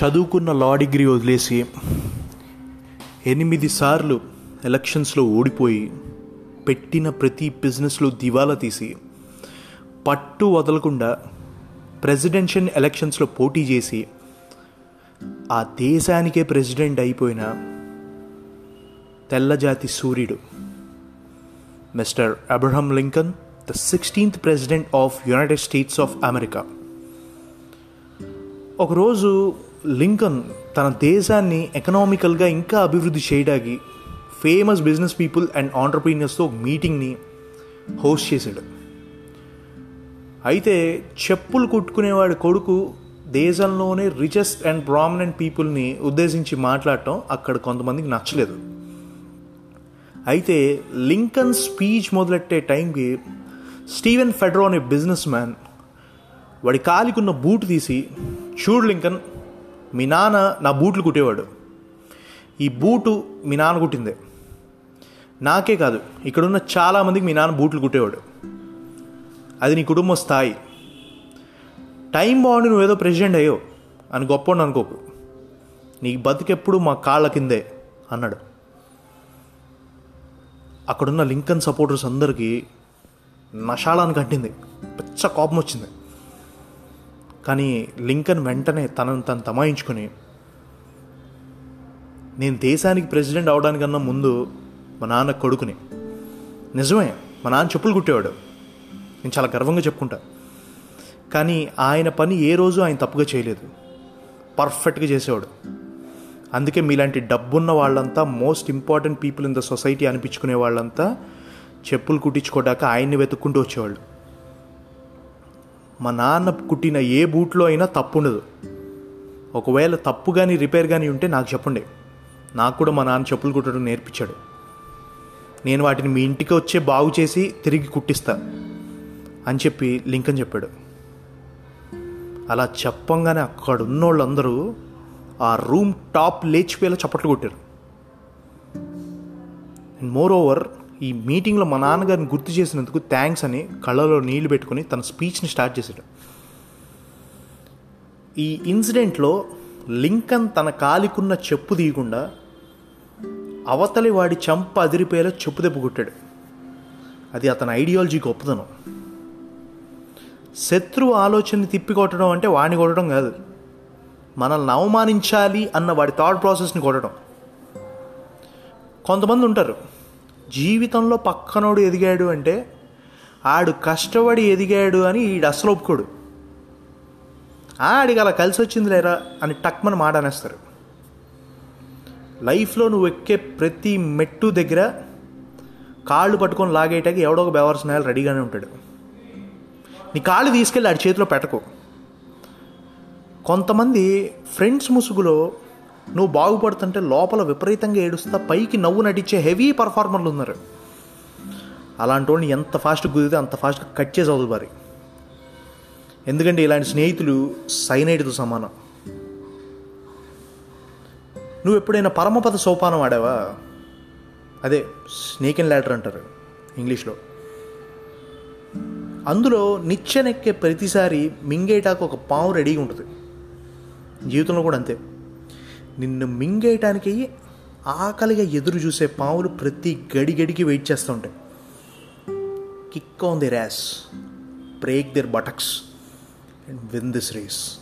చదువుకున్న law degree వదిలేసి ఎనిమిది సార్లు ఎలక్షన్స్లో ఓడిపోయి పెట్టిన ప్రతి బిజినెస్లో దివాలా తీసి పట్టు వదలకుండా ప్రెసిడెన్షియల్ ఎలక్షన్స్లో పోటీ చేసి ఆ దేశానికే ప్రెసిడెంట్ అయిపోయిన తెల్లజాతి సూర్యుడు mister Abraham Lincoln the sixteenth president of United States of America ఒకరోజు లింకన్ తన దేశాన్ని ఎకనామికల్గా ఇంకా అభివృద్ధి చేయడానికి ఫేమస్ బిజినెస్ పీపుల్ అండ్ ఆంటర్ప్రీనియర్స్తో మీటింగ్ని హోస్ట్ చేశాడు. అయితే చెప్పులు కుట్టుకునేవాడి కొడుకు దేశంలోనే రిచెస్ట్ అండ్ ప్రామినెంట్ పీపుల్ని ఉద్దేశించి మాట్లాడటం అక్కడ కొంతమందికి నచ్చలేదు. అయితే లింకన్ స్పీచ్ మొదలెట్టే టైంకి స్టీవెన్ ఫెడ్రో అనే బిజినెస్ మ్యాన్ వాడి కాలికున్న బూట్ తీసి చూడు లింకన్ మీ నాన్న నా బూట్లు కుట్టేవాడు. ఈ బూటు మీ నాన్న కుట్టిందే. నాకే కాదు ఇక్కడున్న చాలామందికి మీ నాన్న బూట్లు కుట్టేవాడు. అది నీ కుటుంబ స్థాయి. టైం బాగుండి నువ్వేదో ప్రెసిడెంట్ అయ్యో అని గొప్ప అనుకోకు. నీ బతికెప్పుడు మా కాళ్ళ కిందే అన్నాడు. అక్కడున్న లింకన్ సపోర్టర్స్ అందరికీ నషాళానికి అంటింది పెచ్చ కోపం వచ్చింది కానీ లింకన్ వెంటనే తనను తను తమాయించుకుని నేను దేశానికి ప్రెసిడెంట్ అవడానికన్నా ముందు మా నాన్న కొడుకుని. నిజమే మా నాన్న చెప్పులు కుట్టేవాడు. నేను చాలా గర్వంగా చెప్పుకుంటా. కానీ ఆయన పని ఏ రోజు ఆయన తప్పుగా చేయలేదు. పర్ఫెక్ట్గా చేసేవాడు. అందుకే మీలాంటి డబ్బున్న వాళ్ళంతా most important people in the society అనిపించుకునే వాళ్ళంతా చెప్పులు కుట్టించుకోవడాక ఆయన్ని వెతుక్కుంటూ వచ్చేవాళ్ళు. మా నాన్న కుట్టిన ఏ బూట్లో అయినా తప్పు ఉండదు ఒకవేళ తప్పు కానీ రిపేర్ కానీ ఉంటే నాకు చెప్పండి. నాకు కూడా మా నాన్న చెప్పులు కుట్టడం నేర్పించాడు. నేను వాటిని మీ ఇంటికి వచ్చే బాగు చేసి తిరిగి కుట్టిస్తా అని చెప్పి లింకన్ చెప్పాడు. అలా చెప్పంగానే అక్కడ ఉన్న వాళ్ళందరూ ఆ రూమ్ టాప్ లేచిపోయేలా చప్పట్లు కొట్టారు. అండ్ మోర్ ఓవర్ ఈ మీటింగ్లో మా నాన్నగారిని గుర్తు చేసినందుకు థ్యాంక్స్ అని కళ్ళలో నీళ్ళు పెట్టుకుని తన స్పీచ్ని స్టార్ట్ చేశాడు. ఈ ఇన్సిడెంట్లో లింకన్ తన కాలికున్న చెప్పు తీయకుండా అవతలి వాడి చంప అదిరిపోయేలా చెప్పు దెబ్బ కొట్టాడు. అది అతని ఐడియాలజీ గొప్పతనం. శత్రువు ఆలోచనని తిప్పికొట్టడం అంటే వాడిని కొట్టడం కాదు. మనల్ని అవమానించాలి అన్న వాడి థాట్ ప్రాసెస్ని కొట్టడం. కొంతమంది ఉంటారు జీవితంలో పక్కనోడు ఎదిగాడు అంటే ఆడు కష్టపడి ఎదిగాడు అని ఈడు అసలు ఒప్పుకోడు. ఆడికి అలా కలిసి వచ్చింది లేరా అని టక్మని మాట అనేస్తారు. లైఫ్లో నువ్వు ఎక్కే ప్రతి మెట్టు దగ్గర కాళ్ళు పట్టుకొని లాగేయటానికి ఎవడో ఒక బెవర్స్ రెడీగానే ఉంటాడు. నీ కాళ్ళు తీసుకెళ్ళి ఆడి చేతిలో పెట్టకు. కొంతమంది ఫ్రెండ్స్ ముసుగులో నువ్వు బాగుపడుతుంటే లోపల విపరీతంగా ఏడుస్తా పైకి నవ్వు నటించే హెవీ పర్ఫార్మర్లు ఉన్నారు. అలాంటి వాళ్ళని ఎంత ఫాస్ట్ కుదిరితే అంత ఫాస్ట్గా కట్ చేసి అవుతుంది మరి. ఎందుకంటే ఇలాంటి స్నేహితులు సైనైడ్తో సమానం. నువ్వు ఎప్పుడైనా పరమపద సోపానం ఆడావా? అదే స్నేక్ అండ్ ల్యాడర్ అంటారు ఇంగ్లీష్లో. అందులో నిచ్చెనెక్కే ప్రతిసారి మింగేటాకు ఒక పాము రెడీగా ఉంటుంది. జీవితంలో కూడా అంతే. నిన్ను మింగేయటానికి ఆకలిగా ఎదురు చూసే పావులు ప్రతి గడి గడికి వెయిట్ చేస్తూ ఉంటాయి. Kick on the ass break their buttocks and win this race